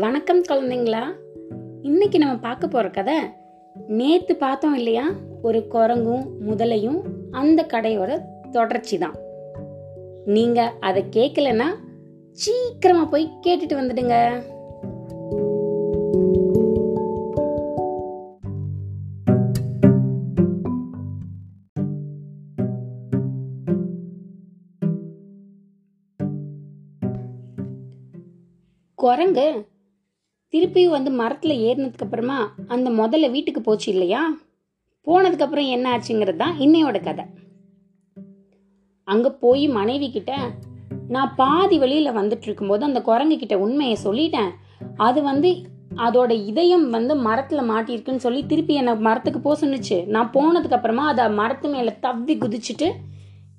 வணக்கம் குழந்தைங்களா? இன்னைக்கு நம்ம பார்க்க போற கதை நேத்து பார்த்தோம் இல்லையா? ஒரு குரங்கும் முதலையும் அந்த கடையோட தொடர்ச்சி தான் நீங்க அதை கேட்கலன்னா சீக்கிரமா போய் கேட்டுட்டு வந்துடுங்க. குரங்கு திருப்பியும் வந்து மரத்தில் ஏறினதுக்கு அப்புறமா அந்த முதல்ல வீட்டுக்கு போச்சு இல்லையா? போனதுக்கப்புறம் என்ன ஆச்சுங்கிறது தான் இன்னையோட கதை. அங்கே போய் மனைவி கிட்ட நான் பாதி வழியில் வந்துட்டு இருக்கும்போது அந்த குரங்கு கிட்ட உண்மையை சொல்லிட்டேன். அது வந்து அதோட இதயம் வந்து மரத்தில் மாட்டியிருக்குன்னு சொல்லி திருப்பி என்னை மரத்துக்கு போக சொன்னுச்சு. நான் போனதுக்கு அப்புறமா அதை மரத்து மேலே தவ்வி குதிச்சுட்டு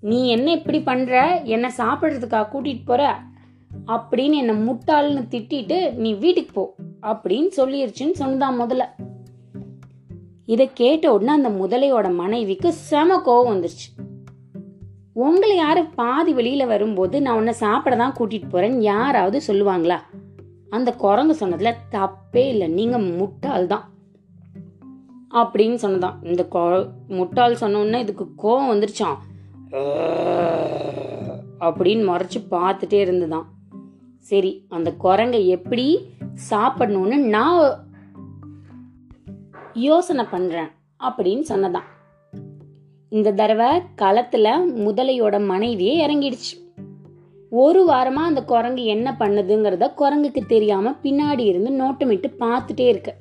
நீ என்ன இப்படி பண்ணுற என்னை சாப்பிட்றதுக்காக கூட்டிகிட்டு போகிற அப்படின்னு என்னை முட்டாள்னு திட்டிட்டு நீ வீட்டுக்கு போ. அப்படின்னு சொல்லிருச்சுன்னு சொன்னதான் முதல்ல. இதை கேட்ட உடனே அந்த முதலையோட மனைவிக்கு செம கோவம் வந்துருச்சு. உங்களை யாரும் பாதி வெளியில வரும்போது நான் உன்னை சாப்பிட தான் கூட்டிட்டு போறேன்னு யாராவது சொல்லுவாங்களா? அந்த குரங்கு சொன்னதுல தப்பே இல்லை நீங்க முட்டாள் தான். அப்படின்னு சொன்னதான். இந்த முட்டாள் சொன்ன இதுக்கு கோவம் வந்துருச்சான் அப்படின்னு மறைச்சு பார்த்துட்டே இருந்துதான். சரி அந்த குரங்கை எப்படி சாப்பிடணும்னு நான் யோசனை பண்றேன் அப்படின்னு சொன்னதான். இந்த தடவை களத்துல முதலையோட மனைவியே இறங்கிடுச்சு. ஒரு வாரமா அந்த குரங்கு என்ன பண்ணுதுங்கிறத குரங்குக்கு தெரியாம பின்னாடி இருந்து நோட்டமிட்டு பார்த்துட்டே இருக்கு.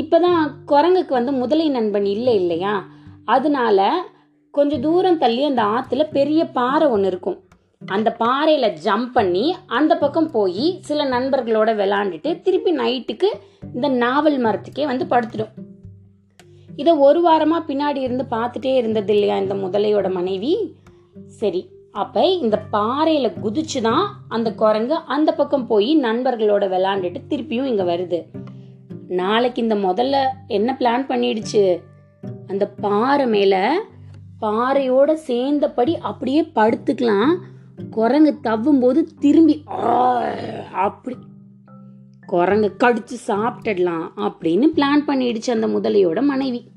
இப்பதான் குரங்குக்கு வந்து முதலை நண்பன் இல்லை இல்லையா? அதனால கொஞ்சம் தூரம் தள்ளி அந்த ஆத்துல பெரிய பாறை ஒன்று இருக்கும். அந்த பாறையில ஜம்ப் பண்ணி அந்த பக்கம் போய் சில நண்பர்களோட விளாண்டுட்டு திருப்பி நைட்டுக்கு இந்த நாவல் மரத்துக்கே வந்து படுத்துடும் இதை ஒரு வாரமா பின்னாடி இருந்து பார்த்துட்டே இருந்தது இல்லையா இந்த முதலையோட மனைவி? சரி அப்ப இந்த பாறையில குதிச்சு தான் அந்த குரங்கு அந்த பக்கம் போய் நண்பர்களோட விளாண்டுட்டு திருப்பியும் இங்க வருது. நாளைக்கு இந்த முதல்ல என்ன பிளான் பண்ணிடுச்சு? அந்த பாறை மேல பாறையோட சேர்ந்தபடி அப்படியே படுத்துக்கலாம். குரங்கு தவ்வும் போது திரும்பி ஆ, அப்படி. குரங்கு கடிச்சு சாப்பிட்டுடலாம் அப்படின்னு பிளான் பண்ணிடுச்சு அந்த முதலையோட மனைவி.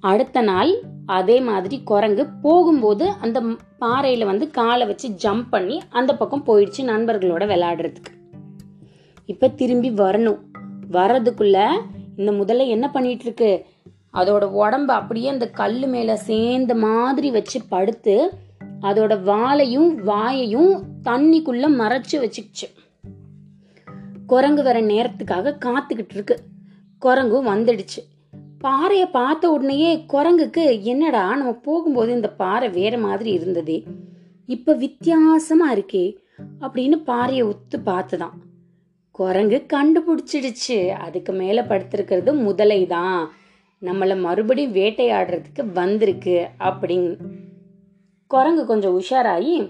அடுத்த நாள் அதே மாதிரி குரங்கு போகும்போது அந்த பாறையில் பாறையில வந்து காலை வச்சு ஜம்ப் பண்ணி அந்த பக்கம் போயிடுச்சு நண்பர்களோட விளையாடுறதுக்கு. இப்ப திரும்பி வரணும். வர்றதுக்குள்ள இந்த முதலை என்ன பண்ணிட்டு இருக்கு அதோட உடம்ப அப்படியே அந்த கல் மேல சேர்ந்த மாதிரி வச்சு படுத்து அதோட வாலையும் வாயையும் தண்ணிக்குள்ள மறைச்சு வச்சுக்கிச்சு. குரங்கு வர நேரத்துக்காக காத்துக்கிட்டு இருக்கு. குரங்கும் வந்துடுச்சு. பாறையை பார்த்த உடனேயே குரங்குக்கு என்னடா நம்ம போகும்போது இந்த பாறை வேற மாதிரி இருந்ததே? இப்ப வித்தியாசமா இருக்கே அப்படின்னு பாறையை உத்து பார்த்துதான். குரங்கு கண்டுபிடிச்சிடுச்சு. அதுக்கு மேல படுத்திருக்கிறது முதலை தான் நம்மளை மறுபடியும் வேட்டையாடுறதுக்கு வந்திருக்கு அப்படின்னு குரங்கு கொஞ்சம் உஷாராயி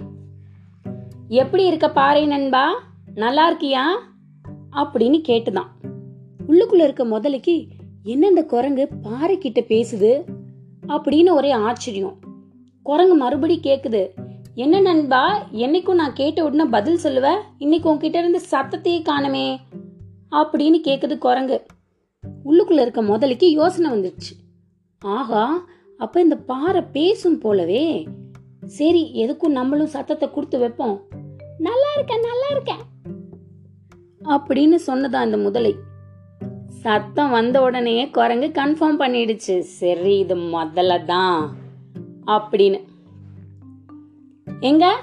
எப்படி இருக்க பாறை நண்பா? நல்லா இருக்கியா? அப்படின்னு கேட்டுதான். உள்ளுக்குள்ள இருக்க முதலுக்கு என்ன இந்த குரங்கு பாறை கிட்ட பேசுது? அப்படின்னு ஒரே ஆச்சரியம். குரங்கு மறுபடி கேக்குது என்ன நண்பா என்னைக்கும் நான் கேட்ட உடனே பதில் சொல்லுவ? இன்னைக்கு உன்கிட்ட இருந்து சத்தத்தையே காணுமே. அப்படின்னு கேக்குது குரங்கு. உள்ளுக்குள்ள இருக்க முதலுக்கு யோசனை வந்துடுச்சு ஆஹா அப்ப இந்த பாறை பேசும் போலவே சரி எதுக்கும் நம்மளும் சத்தத்தை கொடுத்து வைப்போம். நல்லா இருக்கேன் நல்லா இருக்கேன். அப்படின்னு சொன்னதா அந்த முதலை. சத்தம் வந்த உடனே குரங்கு கன்ஃபார்ம் பண்ணிடுச்சு. சரி இது முதல்ல தான் அப்படின்னு. எங்க?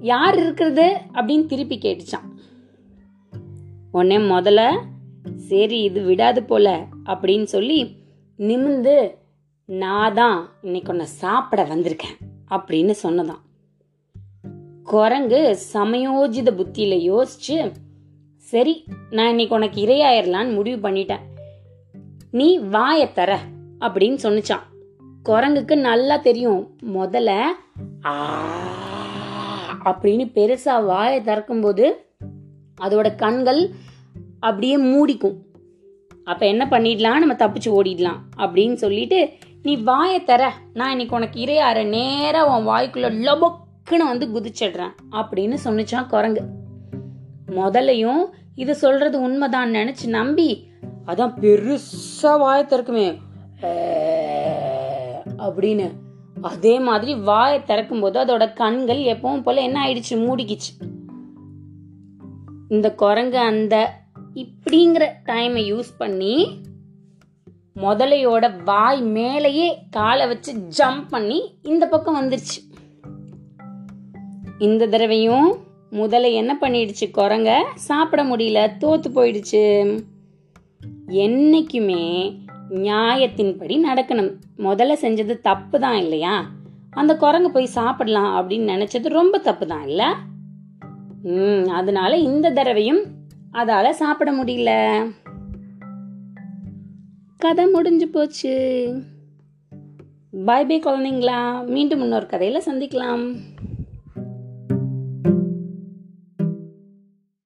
யார் இருக்கிறது? அப்படின்னு திருப்பி கேட்டுச்சான் உடனே முதல்ல சரி இது விடாது போல அப்படின்னு சொல்லி நிமிந்து நான் தான் இன்னைக்கு உன்னை சாப்பிட வந்திருக்கேன். அப்படின்னு சொன்னதான். குரங்கு சமயோஜித புத்தியில யோசிச்சு சரி நான் இன்னைக்கு உனக்கு இரையாயிரலான்னு முடிவு பண்ணிட்டேன். நீ வாயை தர அப்படின்னு சொன்னிச்சான். குரங்குக்கு நல்லா தெரியும் முதல்ல அப்படின்னு பெருசா வாயை திறக்கும்போது அதோட கண்கள் அப்படியே மூடிக்கும். அப்போ என்ன பண்ணிடலாம்? நம்ம தப்பிச்சு ஓடிடலாம். அப்படின்னு சொல்லிட்டு நீ வாயை தர. நான் இன்னைக்கு உனக்கு இரையாற நேராக உன் வாய்க்குள்ள லொபக்குன்னு வந்து குதிச்சிடுறேன். அப்படின்னு சொன்னுச்சான் குரங்கு. முதலையும் இது சொல்றது உண்மைதான் நினைச்சு நம்பி அதான் பெருசா வாயை திறக்குமே. அப்படின்னு. அதே மாதிரி வாயை திறக்கும் போது அதோட கண்கள் எப்பவும் போல என்ன ஆயிடுச்சு? மூடிக்கிச்சு. இந்த குரங்கு அந்த அப்படிங்கிற டைமை யூஸ் பண்ணி முதலையோட வாய் மேலேயே காலை வச்சு ஜம்ப் பண்ணி இந்த பக்கம் வந்துருச்சு. இந்த தடவையும் முதல்ல என்ன பண்ணிடுச்சு குரங்க? சாப்பிட முடியல தோத்து போயிடுச்சு. என்னைக்குமே நியாயத்தின்படி நடக்கணும். முதல்ல செஞ்சது தப்பு தான் இல்லையா? அந்த குரங்கு போய் சாப்பிடலாம் அப்படின்னு நினைச்சது ரொம்ப தப்பு தான் இல்லை? ம் அதனால இந்த தடவையும் அதால சாப்பிட முடியல. கதை முடிஞ்சு போச்சு. பாய் பை குழந்தைங்களா. மீண்டும் இன்னொரு கதையில சந்திக்கலாம்.